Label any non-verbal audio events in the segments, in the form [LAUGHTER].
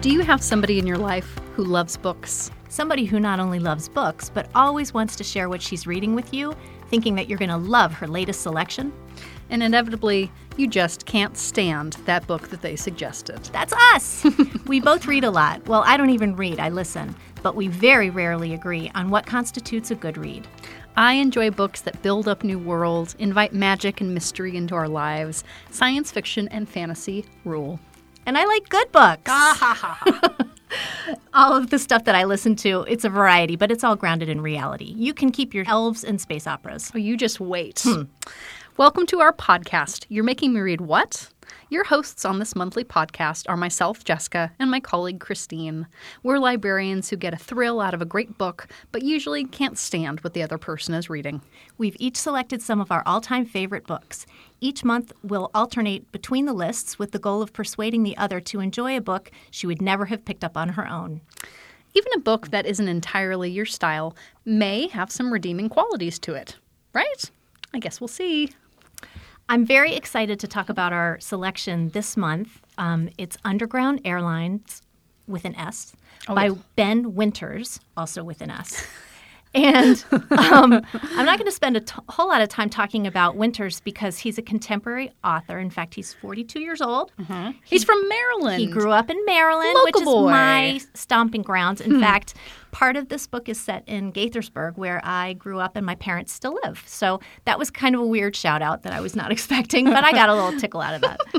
Do you have somebody in your life who loves books? Somebody who not only loves books, but always wants to share what she's reading with you, thinking that you're going to love her latest selection? And inevitably, you just can't stand that book that they suggested. That's us! [LAUGHS] we both read a lot. Well, I don't even read, I listen. But we very rarely agree on what constitutes a good read. I enjoy books that build up new worlds, invite magic and mystery into our lives. Science fiction and fantasy rule. And I like good books. [LAUGHS] [LAUGHS] all of the stuff that I listen to, it's a variety, but it's all grounded in reality. You can keep your elves and space operas. Oh, you just wait. Hmm. Welcome to our podcast. You're making me read what? Your hosts on this monthly podcast are myself, Jessica, and my colleague, Christine. We're librarians who get a thrill out of a great book, but usually can't stand what the other person is reading. We've each selected some of our all time favorite books. Each month, we'll alternate between the lists with the goal of persuading the other to enjoy a book she would never have picked up on her own. Even a book that isn't entirely your style may have some redeeming qualities to it, right? I guess we'll see. I'm very excited to talk about our selection this month. Um, it's Underground Airlines with an S by yes. Ben Winters, also with an S. [LAUGHS] And [LAUGHS] um, I'm not going to spend a t- whole lot of time talking about Winters because he's a contemporary author. In fact, he's 42 years old. He's from Maryland. He grew up in Maryland, Local which is my stomping grounds. In fact, part of this book is set in Gaithersburg, where I grew up and my parents still live. So that was kind of a weird shout out that I was not [LAUGHS] expecting, but I got a little tickle out of that. [LAUGHS]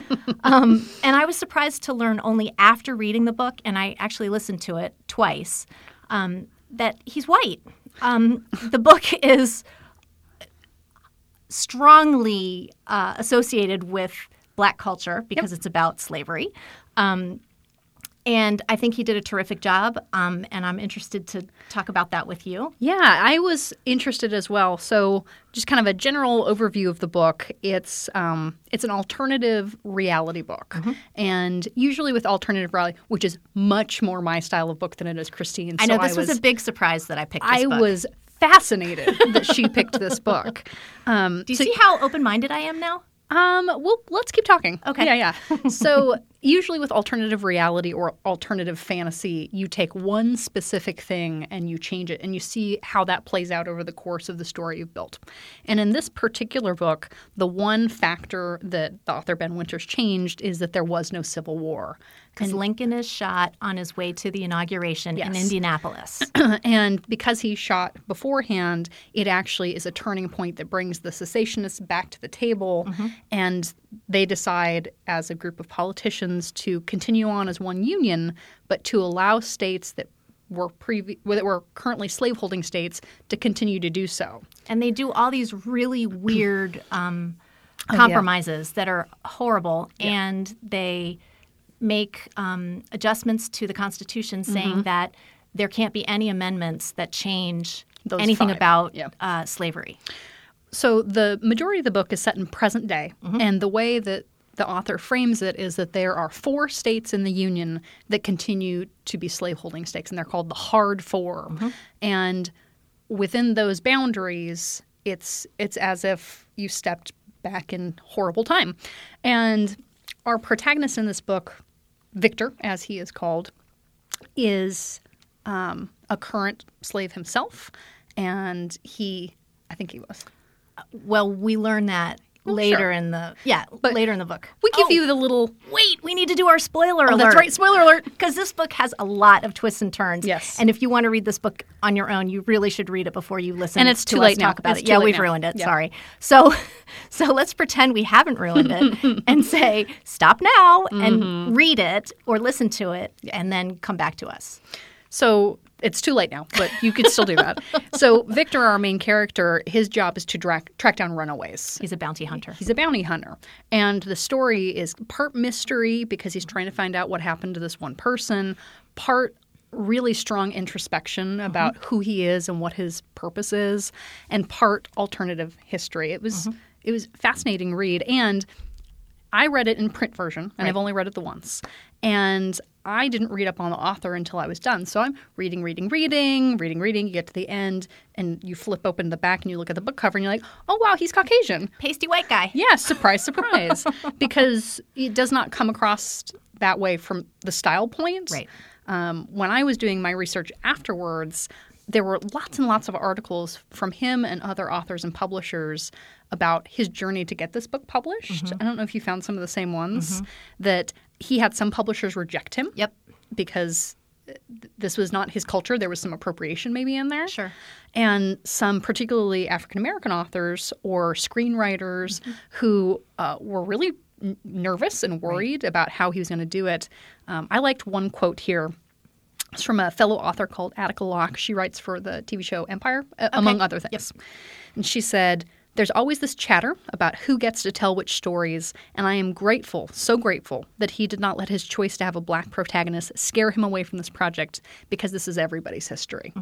Um, and I was surprised to learn only after reading the book, and I actually listened to it twice, um, that he's white. Um, the book is strongly uh, associated with black culture because it's about slavery. Um, and I think he did a terrific job, um, and I'm interested to talk about that with you. Yeah, I was interested as well. So, just kind of a general overview of the book. It's um, it's an alternative reality book, and usually with alternative reality, which is much more my style of book than it is Christine. I know So this was, a big surprise that I picked this I book. was fascinated that she picked this [LAUGHS] book. Um, Do you see how open minded I am now? Um, well, let's keep talking. Okay. Yeah, yeah. so, usually with alternative reality or alternative fantasy, you take one specific thing and you change it and you see how that plays out over the course of the story you've built. And in this particular book, the one factor that the author Ben Winters changed is that there was no civil war. Because Lincoln is shot on his way to the inauguration in Indianapolis. [CLEARS THROAT] and because he shot beforehand, it actually is a turning point that brings the secessionists back to the table, mm-hmm. and they decide as a group of politicians to continue on as one union, but to allow states that were previ- that were currently slaveholding states to continue to do so. and they do all these really weird [CLEARS THROAT] um, Oh, yeah. compromises that are horrible, and they make um, adjustments to the Constitution saying Mm-hmm. that there can't be any amendments that change Those anything five, about yeah. uh, slavery. So the majority of the book is set in present day, and the way that the author frames it is that there are four states in the Union that continue to be slaveholding states, and they're called the Hard 4 And within those boundaries, it's it's as if you stepped back in horrible time. And our protagonist in this book, Victor, as he is called, is um, a current slave himself, and he, I think he was. Well, we learn that Oh, later sure. in the yeah But later in the book. We give Oh, you the little. wait. We need to do our spoiler Oh, alert. that's right. Spoiler alert. [LAUGHS] Because this book has a lot of twists and turns. Yes. And if you want to read this book on your own, you really should read it before you listen. And it's to too us late now. talk about It's it. Yeah, we've now. ruined it. Yeah. Sorry. So, [LAUGHS] so let's pretend we haven't ruined it [LAUGHS] and say stop now and Mm-hmm. read it or listen to it and then come back to us. So it's too late now, but you could still do that. [LAUGHS] So Victor, our main character, his job is to dra- track down runaways. He's a bounty hunter. He's a bounty hunter. And the story is part mystery because he's trying to find out what happened to this one person, part really strong introspection uh-huh. about who he is and what his purpose is, and part alternative history. It was mm-hmm. it was fascinating read and I read it in print version, and I've only read it the once. And I didn't read up on the author until I was done. So I'm reading, reading, reading, reading, reading. You get to the end, and you flip open the back, and you look at the book cover, and you're like, "Oh wow, he's Caucasian." Pasty white guy. Yeah, surprise, surprise, [LAUGHS] because it does not come across that way from the style point. Right. Um, when I was doing my research afterwards, there were lots and lots of articles from him and other authors and publishers about his journey to get this book published. Mm-hmm. I don't know if you found some of the same ones that he had some publishers reject him Yep. because this was not his culture. There was some appropriation maybe in there. Sure. And some particularly African American authors or screenwriters who uh, were really n- nervous and worried about how he was going to do it. Um, I liked one quote here. It's from a fellow author called Attica Locke. She writes for the TV show Empire, uh, among other things. And she said, There's always this chatter about who gets to tell which stories, and I am grateful, so grateful, that he did not let his choice to have a black protagonist scare him away from this project because this is everybody's history.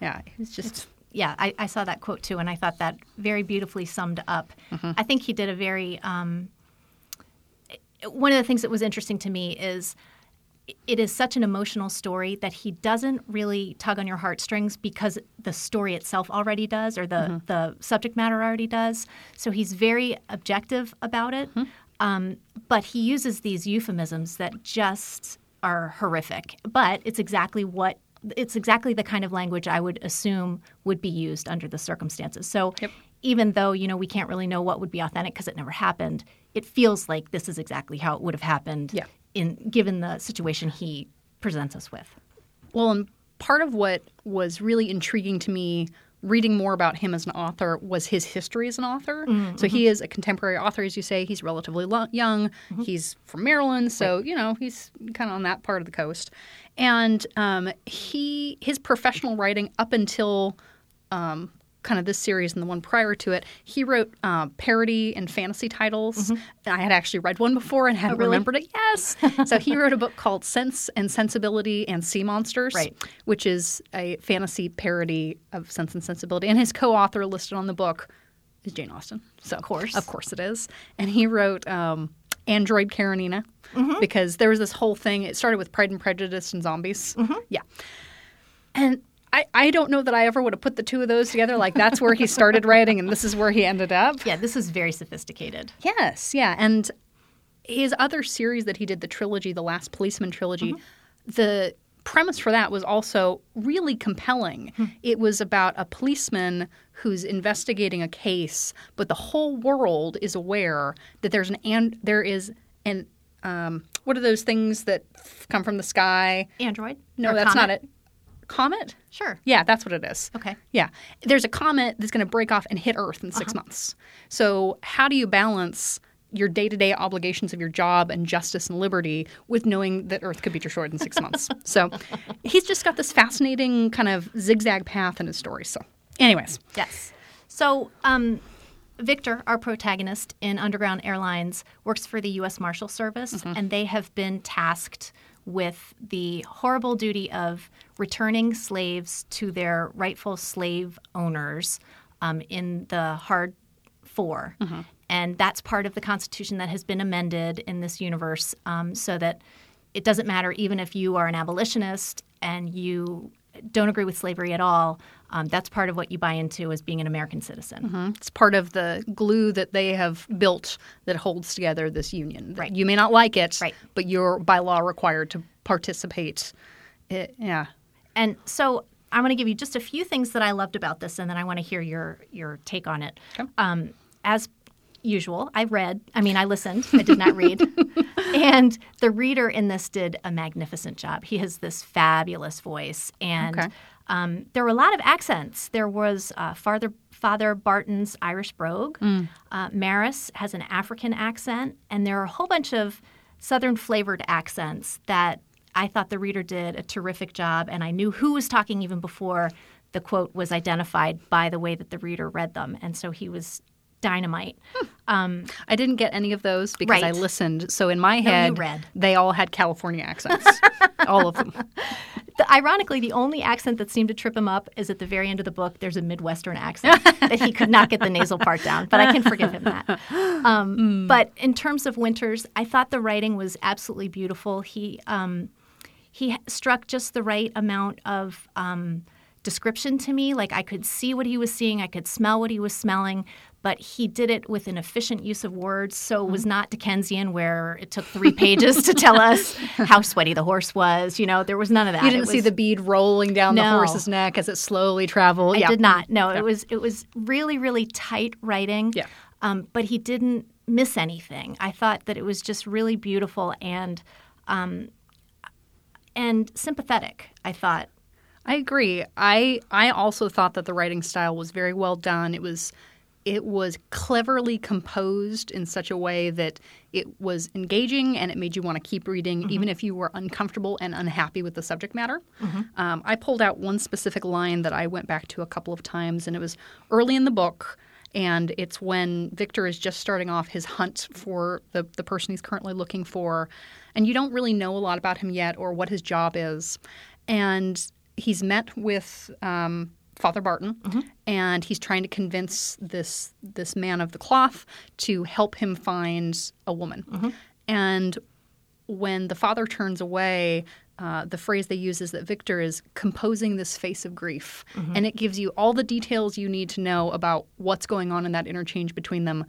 Yeah, it's just. yeah, I, I saw that quote too, and I thought that very beautifully summed up. I think he did a very. Um, one of the things that was interesting to me is it is such an emotional story that he doesn't really tug on your heartstrings because the story itself already does, or the the subject matter already does. So he's very objective about it, um, but he uses these euphemisms that just are horrific. But it's exactly what it's exactly the kind of language I would assume would be used under the circumstances. So even though you know we can't really know what would be authentic because it never happened, it feels like this is exactly how it would have happened. Yeah. In given the situation he presents us with. Well, and part of what was really intriguing to me reading more about him as an author was his history as an author. So he is a contemporary author, as you say. He's relatively lo- young. He's from Maryland, so you know he's kind of on that part of the coast. And um, he his professional writing up until um, kind of this series and the one prior to it, he wrote uh, parody and fantasy titles. And I had actually read one before and hadn't really? remembered it. Yes. [LAUGHS] so he wrote a book called Sense and Sensibility and Sea Monsters, Right. which is a fantasy parody of Sense and Sensibility. And his co-author listed on the book is Jane Austen. So of course. of course it is. And he wrote. Um, Android Karenina, because there was this whole thing. It started with Pride and Prejudice and zombies. Yeah, and I, I don't know that I ever would have put the two of those together. Like that's where he started writing, and this is where he ended up. Yeah, this is very sophisticated. Yes, yeah, and his other series that he did, the trilogy, the Last Policeman trilogy, the premise for that was also really compelling. It was about a policeman who's investigating a case, but the whole world is aware that there's an and there is an um, what are those things that f- come from the sky? Android? No, Or that's Comet? not it. Comet? Sure. Yeah, that's what it is. Okay. Yeah. There's a comet that's going to break off and hit Earth in Uh-huh. 6 months. So, how do you balance your day to day obligations of your job and justice and liberty with knowing that Earth could be destroyed in six months? [LAUGHS] So, he's just got this fascinating kind of zigzag path in his story. So, anyways, Yes. So, um, Victor, our protagonist in Underground Airlines, works for the U.S. Marshal Service, and they have been tasked with the horrible duty of returning slaves to their rightful slave owners um, in the Hard 4 And that's part of the Constitution that has been amended in this universe um, so that it doesn't matter even if you are an abolitionist and you don't agree with slavery at all. Um, that's part of what you buy into as being an American citizen. it's part of the glue that they have built that holds together this union. Right. You may not like it, Right. but you're by law required to participate. It, yeah. And so I'm going to give you just a few things that I loved about this, and then I want to hear your your take on it. Okay. Um, as usual, I read. I mean, I listened. I did not read. [LAUGHS] and the reader in this did a magnificent job. He has this fabulous voice, and Okay. um, there were a lot of accents. There was uh, Father Father Barton's Irish brogue. Uh, Maris has an African accent, and there are a whole bunch of Southern flavored accents that I thought the reader did a terrific job, and I knew who was talking even before the quote was identified by the way that the reader read them, and so he was dynamite. Um, I didn't get any of those because I listened. So in my head, read. they all had California accents, [LAUGHS] all of them. the, ironically, the only accent that seemed to trip him up is at the very end of the book. There's a Midwestern accent [LAUGHS] that he could not get the nasal part down, but I can forgive him that. [LAUGHS] Um, But in terms of Winters, I thought the writing was absolutely beautiful. He um, he struck just the right amount of um, description to me. Like I could see what he was seeing, I could smell what he was smelling, but he did it with an efficient use of words. So it was not Dickensian, where it took three pages to tell us [LAUGHS] how sweaty the horse was. You know, there was none of that. You didn't see the bead rolling down the horse's neck as it slowly traveled. I yeah. did not. No, it was it was really really tight writing. Yeah. Um, but he didn't miss anything. I thought that it was just really beautiful and um, and sympathetic. I thought. I agree. I I also thought that the writing style was very well done. It was it was cleverly composed in such a way that it was engaging and it made you want to keep reading even if you were uncomfortable and unhappy with the subject matter. Um, I pulled out one specific line that I went back to a couple of times, and it was early in the book. And it's when Victor is just starting off his hunt for the, the person he's currently looking for. And you don't really know a lot about him yet or what his job is. And he's met with um, Father Barton, and he's trying to convince this this man of the cloth to help him find a woman. And when the father turns away, uh, the phrase they use is that Victor is composing this face of grief, and it gives you all the details you need to know about what's going on in that interchange between them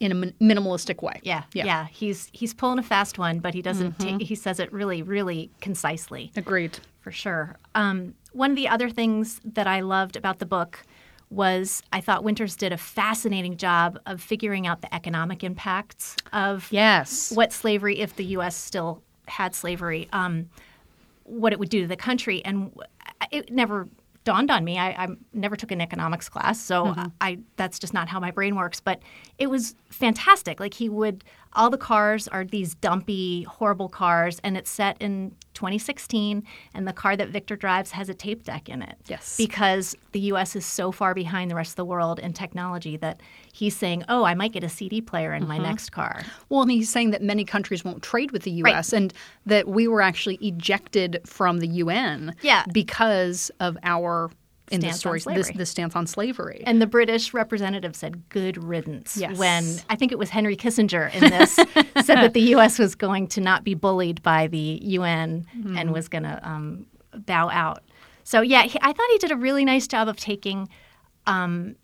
in a min- minimalistic way. Yeah, Yeah. yeah, He's he's pulling a fast one, but he doesn't. ta- he says it really, really concisely. Agreed. for sure. Um, one of the other things that I loved about the book was I thought Winters did a fascinating job of figuring out the economic impacts of Yes. what slavery, if the U.S. still had slavery, um, what it would do to the country. And it never dawned on me. I, I never took an economics class, so mm-hmm. I that's just not how my brain works. But it was fantastic. Like he would, all the cars are these dumpy, horrible cars, and it's set in 2016, and the car that Victor drives has a tape deck in it. Yes. because the U.S. is so far behind the rest of the world in technology that he's saying, "Oh, I might get a CD player in my mm-hmm. next car." Well, and he's saying that many countries won't trade with the U.S. and that we were actually ejected from the UN Yeah. because of our in the Stance on stories this, this stance on slavery. And the British representative said, "Good riddance." Yes. When I think it was Henry Kissinger in this [LAUGHS] said that the U.S. was going to not be bullied by the UN Mm-hmm. and was going to um, bow out. So yeah, he, I thought he did a really nice job of taking um,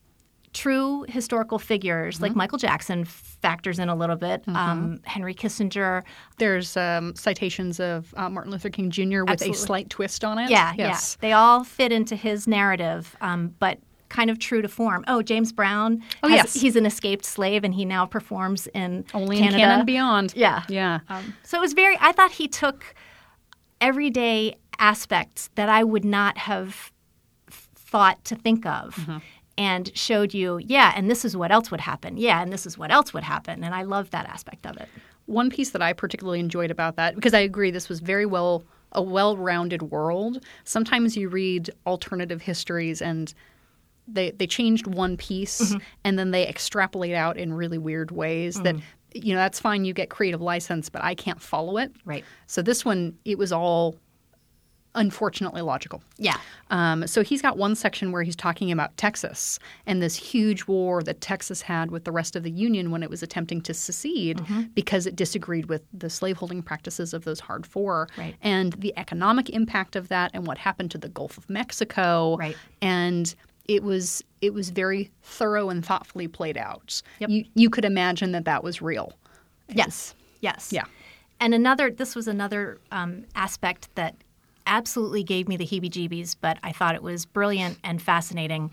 true historical figures Mm-hmm. like Michael Jackson factors in a little bit. Um, Henry Kissinger. There's um, citations of uh, Martin Luther King Jr. with a slight twist on it. Yeah, yes. yeah. They all fit into his narrative, um, but kind of true to form. Oh, James Brown. Oh, has- yes. He's an escaped slave, and he now performs in Only Canada. in Canada and beyond. Yeah. Yeah. Um, so it was very. I thought he took everyday aspects that I would not have thought to think of. Mm-hmm. And showed you, yeah, and this is what else would happen. Yeah, and this is what else would happen. And I love that aspect of it. One piece that I particularly enjoyed about that, because I agree this was very well a well-rounded world. Sometimes you read alternative histories and they they changed one piece Mm-hmm. and then they extrapolate out in really weird ways that Mm. you know that's fine you get creative license but I can't follow it. Right. So this one it was all unfortunately logical. Yeah. Um, so he's got one section where he's talking about Texas and this huge war that Texas had with the rest of the Union when it was attempting to secede Mm-hmm. because it disagreed with the slaveholding practices of those hard four Right. and the economic impact of that and what happened to the Gulf of Mexico. Right. And it was it was very thorough and thoughtfully played out. Yep. You you could imagine that that was real. Yes. Yes. Yeah. And another, this was another um, aspect that absolutely gave me the heebie jeebies, but I thought it was brilliant and fascinating.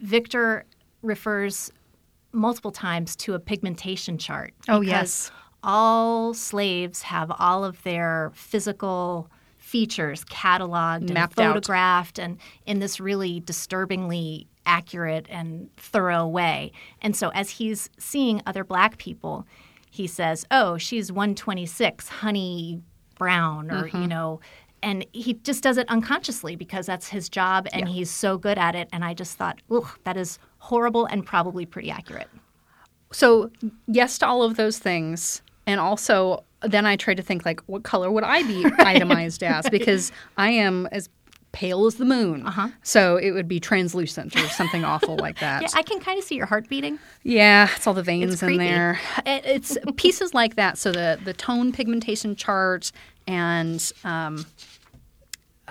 Victor refers multiple times to a pigmentation chart. Oh, yes. All slaves have all of their physical features cataloged Mapped and out. photographed and in this really disturbingly accurate and thorough way. And so as he's seeing other black people, he says, "Oh, she's 126, honey brown," or Mm-hmm. you know, and he just does it unconsciously because that's his job and he's so good at it. And I just thought, "Ugh, that is horrible and probably pretty accurate." So yes to all of those things, and also then I tried to think like, what color would I be [LAUGHS] itemized as? Because I am as pale as the moon. Uh-huh. So it would be translucent or something awful like that. [LAUGHS] Yeah, I can kind of see your heart beating. Yeah, it's all the veins in there. [LAUGHS] It's pieces like that. So the the tone pigmentation chart and um,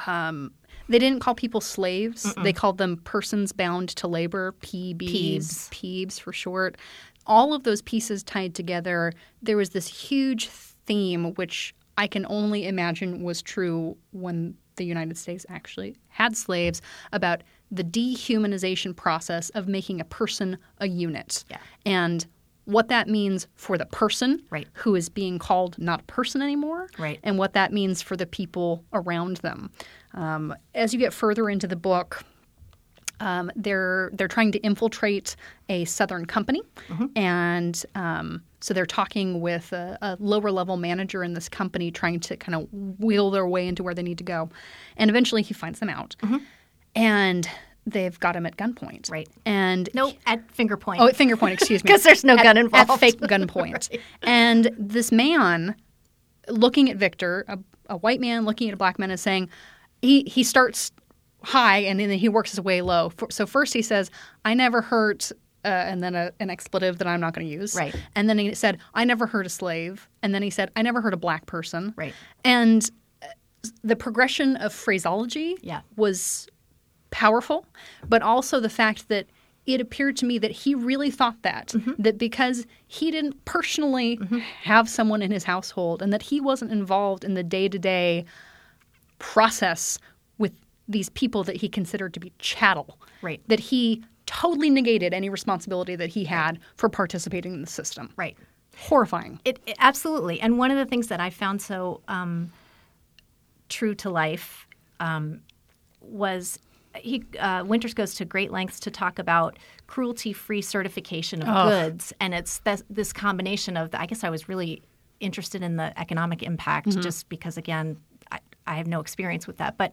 um, They didn't call people slaves. They called them persons bound to labor, PBs, PBs for short. All of those pieces tied together, there was this huge theme, which I can only imagine was true when the United States actually had slaves, about the dehumanization process of making a person a unit. Yeah. And what that means for the person Right. who is being called not a person anymore, Right. and what that means for the people around them. Um, as you get further into the book, um, they're they're trying to infiltrate a southern company, and um, so they're talking with a, a lower level manager in this company, trying to kind of wheel their way into where they need to go, and eventually he finds them out, and they've got him at gunpoint, Right. And No, at finger point. Oh, at finger point, excuse me. [LAUGHS] Because there's no At- gun involved. At fake gunpoint. [LAUGHS] And this man looking at Victor, a, a white man looking at a black man, is saying, he, he starts high and then he works his way low. For- So first he says, I never hurt, uh, and then a, an expletive that I'm not going to use. Right. And then he said, I never hurt a slave. And then he said, I never hurt a black person. Right. And uh, the progression of phraseology Yeah. was powerful, but also the fact that it appeared to me that he really thought that Mm-hmm. that because he didn't personally have someone in his household and that he wasn't involved in the day-to-day process with these people that he considered to be chattel Right. that he totally negated any responsibility that he had for participating in the system Right. horrifying It, it- absolutely. And one of the things that I found so um, true to life um, was he uh, Winters goes to great lengths to talk about cruelty-free certification of Oh. goods, and it's this, this combination of. I guess I was really interested in the economic impact, just because again, I, I have no experience with that, but.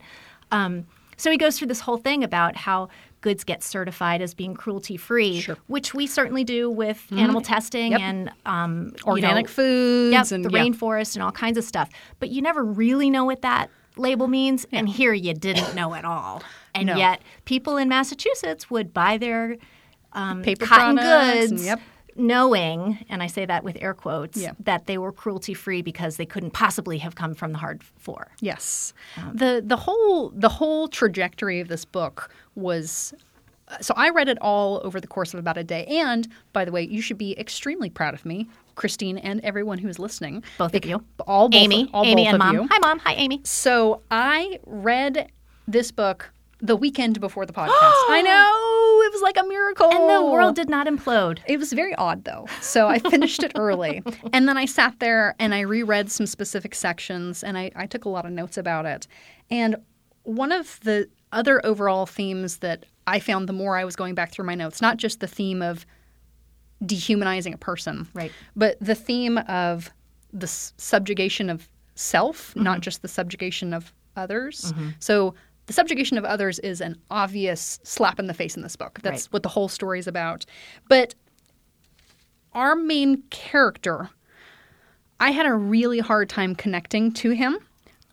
Um, so he goes through this whole thing about how goods get certified as being cruelty free, Sure. which we certainly do with animal testing Yep. and um, you organic know, foods Yep, and the yeah. rainforest and all kinds of stuff. But you never really know what that label means, and here you didn't know at all. And No. yet, people in Massachusetts would buy their um, Paper cotton products goods, yep. knowing, and I say that with air quotes, Yeah. that they were cruelty free because they couldn't possibly have come from the hard four. Yes. the the whole the whole trajectory of this book was uh, so I read it all over the course of about a day. And by the way, you should be extremely proud of me, Christine, and everyone who is listening. Both of you. all both, Amy, all Amy both and of mom. you. Hi, mom. Hi, Amy. So I read this book the weekend before the podcast. I [GASPS] know it was like a miracle, And the world did not implode. it was very odd though. So I finished it early. [LAUGHS] And then I sat there and I reread some specific sections and I, I took a lot of notes about it. And one of the other overall themes that I found the more I was going back through my notes, not just the theme of dehumanizing a person, Right. but the theme of the s- subjugation of self, not mm-hmm. just the subjugation of others. Mm-hmm. So the subjugation of others is an obvious slap in the face in this book. That's Right. what the whole story is about. But our main character, I had a really hard time connecting to him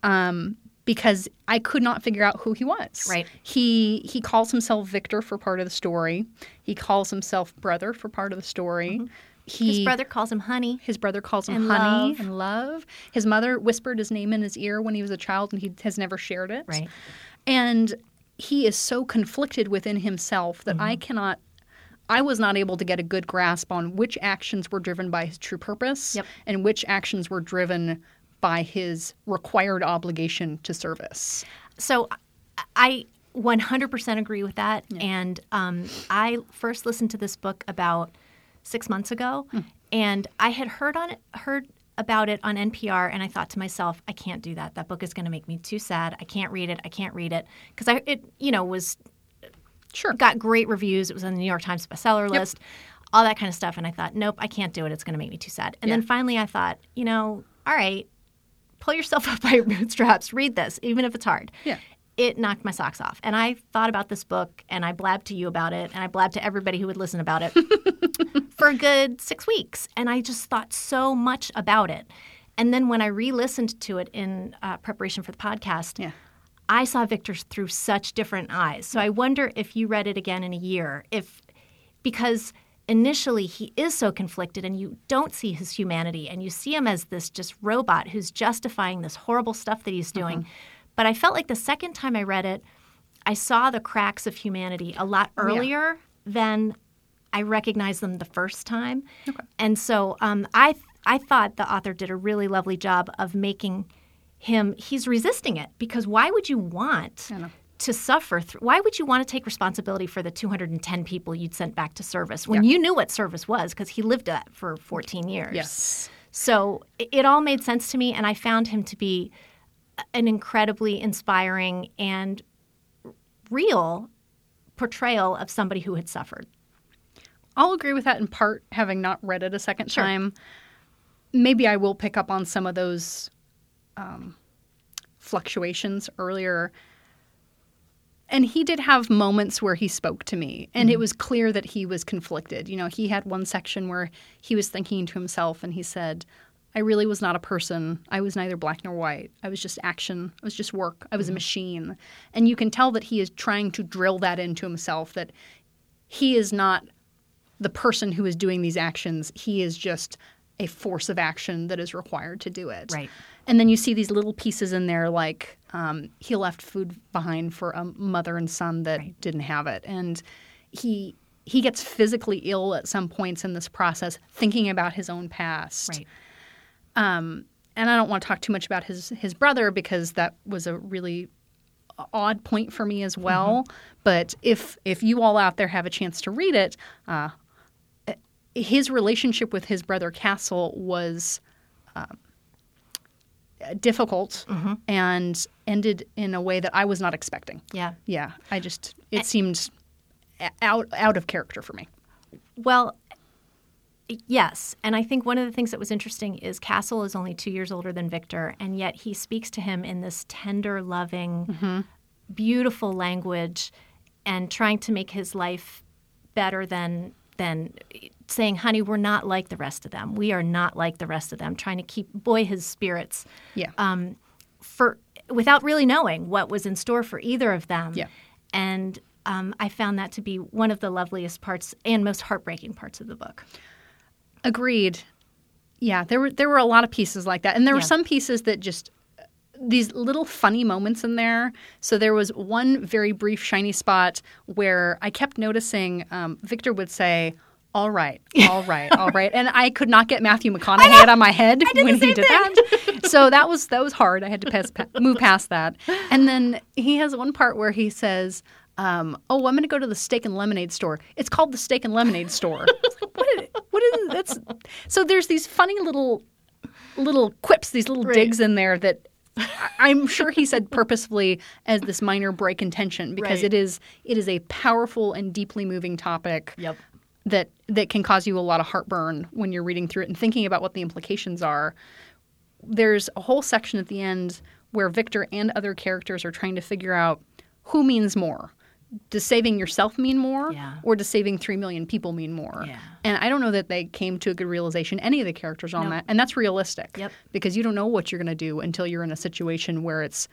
um, because I could not figure out who he was. Right. He he calls himself Victor for part of the story. He calls himself brother for part of the story. He, His brother calls him honey. his brother calls him And honey love. and love. His mother whispered his name in his ear when he was a child, and he has never shared it. Right. And he is so conflicted within himself that Mm-hmm. I cannot. I was not able to get a good grasp on which actions were driven by his true purpose Yep. and which actions were driven by his required obligation to service. So I 100% agree with that. And um, I first listened to this book about six months ago, and I had heard on it, heard about it on NPR, and I thought to myself, I can't do that. That book is going to make me too sad. I can't read it. I can't read it because I it you know was Sure. got great reviews. It was on the New York Times bestseller list, all that kind of stuff. And I thought, nope, I can't do it. It's going to make me too sad. And then finally, I thought, you know, all right, pull yourself [LAUGHS] up by your bootstraps. Read this, even if it's hard. Yeah. It knocked my socks off. And I thought about this book and I blabbed to you about it and I blabbed to everybody who would listen about it [LAUGHS] for a good six weeks. And I just thought so much about it. And then when I re listened to it in uh, preparation for the podcast, Yeah. I saw Victor through such different eyes. So I wonder if you read it again in a year, if because initially he is so conflicted and you don't see his humanity and you see him as this just robot who's justifying this horrible stuff that he's doing. But I felt like the second time I read it, I saw the cracks of humanity a lot Oh, yeah. earlier than I recognized them the first time. Okay. And so um, I I thought the author did a really lovely job of making him he's resisting it because why would you want to suffer through why would you want to take responsibility for the 210 people you'd sent back to service when you knew what service was because he lived that for 14 years Yes. so it, it all made sense to me and i found him to be an incredibly inspiring and real portrayal of somebody who had suffered I'll agree with that in part, having not read it a second Sure. time. Maybe I will pick up on some of those um, fluctuations earlier. And he did have moments where he spoke to me, and it was clear that he was conflicted. You know, he had one section where he was thinking to himself, and he said, I really was not a person. I was neither black nor white. I was just action. I was just work. I was a machine. And you can tell that he is trying to drill that into himself that he is not the person who is doing these actions. He is just a force of action that is required to do it. Right. And then you see these little pieces in there, like um, he left food behind for a mother and son that didn't have it, and he he gets physically ill at some points in this process, thinking about his own past. right Um, and I don't want to talk too much about his his brother because that was a really odd point for me as well. But if if you all out there have a chance to read it, uh, his relationship with his brother Castle was um, difficult and ended in a way that I was not expecting. yeah Yeah, I just it seemed out out of character for me. Well, yes. And I think one of the things that was interesting is Castle is only two years older than Victor, and yet he speaks to him in this tender, loving, beautiful language and trying to make his life better than than saying, honey, we're not like the rest of them. We are not like the rest of them, trying to keep boy his spirits Yeah. for without really knowing what was in store for either of them. Yeah. And um, I found that to be one of the loveliest parts and most heartbreaking parts of the book. Agreed. Yeah, there were there were a lot of pieces like that, and there were some pieces that just these little funny moments in there. So there was one very brief shiny spot where I kept noticing um, Victor would say. All right, all right, all right, and I could not get Matthew McConaughey out of my head when he did that. [LAUGHS] So that was that was hard. I had to pass, pa- move past that. And then he has one part where he says, um, "Oh, I'm going to go to the steak and lemonade store. It's called the steak and lemonade store." [LAUGHS] Like, what? Is, what is that's? So there's these funny little little quips, these little digs in there that I'm sure he said purposefully as this minor break in tension because Right. it is it is a powerful and deeply moving topic Yep. that that can cause you a lot of heartburn when you're reading through it and thinking about what the implications are. There's a whole section at the end where Victor and other characters are trying to figure out who means more. Does saving yourself mean more, Yeah. or does saving three million people mean more? Yeah. And I don't know that they came to a good realization, any of the characters on No. that, and that's realistic. Yep. Because you don't know what you're going to do until you're in a situation where it's,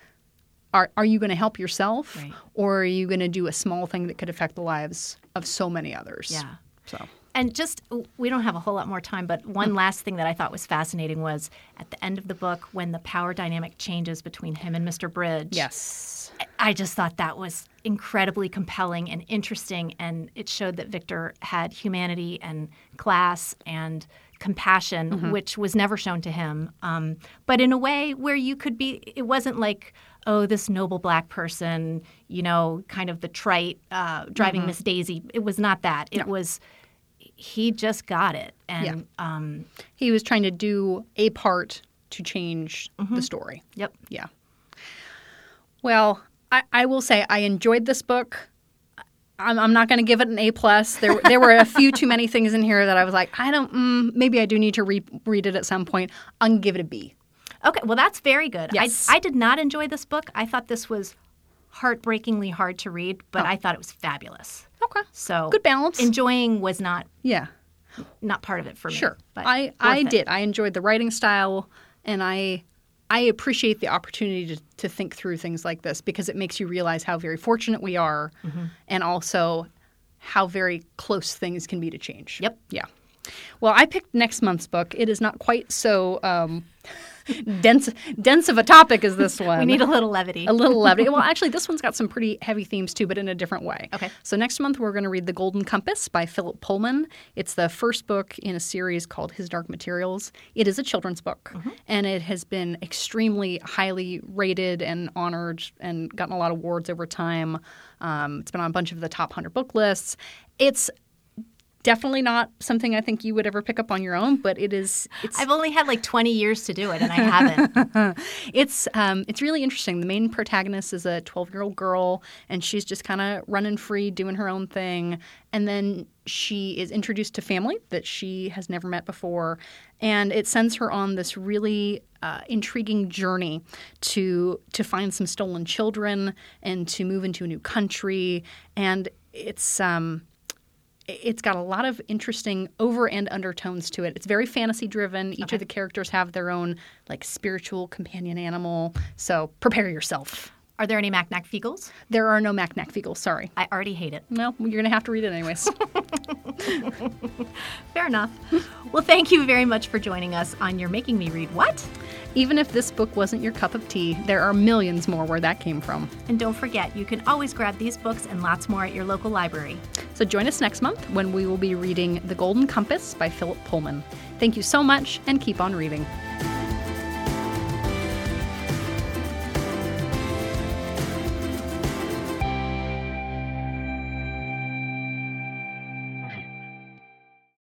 are are you going to help yourself, Right. or are you going to do a small thing that could affect the lives of so many others? Yeah. So And just, we don't have a whole lot more time, but one last thing that I thought was fascinating was at the end of the book when the power dynamic changes between him and Mr. Bridge. yes. I just thought that was incredibly compelling and interesting, and it showed that Victor had humanity and class and compassion, Mm-hmm. which was never shown to him. Um, but in a way where you could be, it wasn't like, oh, this noble black person, you know, kind of the trite uh, driving Mm-hmm. Miss Daisy. It was not that. It was he just got it, and um, He was trying to do a part to change the story. yep, Yeah. Well, I, I will say I enjoyed this book. I'm, I'm not going to give it an A plus. There, there were a few too many things in here that I was like, I don't. Mm, maybe I do need to re- read it at some point. I'm gonna give it a B. Okay, well, that's very good. Yes. I, I did not enjoy this book. I thought this was heartbreakingly hard to read, but I thought it was fabulous. Okay. So Oh. Good balance. Enjoying was not yeah. not part of it for me. Sure. I I it. did. I enjoyed the writing style, and I I appreciate the opportunity to, to think through things like this because it makes you realize how very fortunate we are, Mm-hmm. and also how very close things can be to change. Yep. Yeah. Well, I picked next month's book. It is not quite so um, dense dense of a topic as this one. [LAUGHS] We need a little levity. A little levity. [LAUGHS] well, actually, this one's got some pretty heavy themes too, but in a different way. Okay. So next month we're going to read The Golden Compass by Philip Pullman. It's the first book in a series called His Dark Materials. It is a children's book, Mm-hmm. and it has been extremely highly rated and honored and gotten a lot of awards over time. Um, it's been on a bunch of the top 100 book lists. It's definitely not something I think you would ever pick up on your own, but it is. It's I've only had like 20 years to do it, and I haven't. [LAUGHS] it's um, it's really interesting. The main protagonist is a 12 year old girl, and she's just kind of running free, doing her own thing. And then she is introduced to family that she has never met before, and it sends her on this really uh, intriguing journey to to find some stolen children and to move into a new country. And it's um, it's got a lot of interesting over and undertones to it. It's very fantasy driven. Each of the characters have their own like spiritual companion animal. So prepare yourself. Are there any Mac Nac Feegles? There are no Mac Nac Feegles, sorry. I already hate it. Well, you're going to have to read it anyways. [LAUGHS] [LAUGHS] Fair enough. well, thank you very much for joining us on You're Making Me Read What? Even if this book wasn't your cup of tea, there are millions more where that came from. And don't forget, you can always grab these books and lots more at your local library. So join us next month when we will be reading The Golden Compass by Philip Pullman. Thank you so much and keep on reading.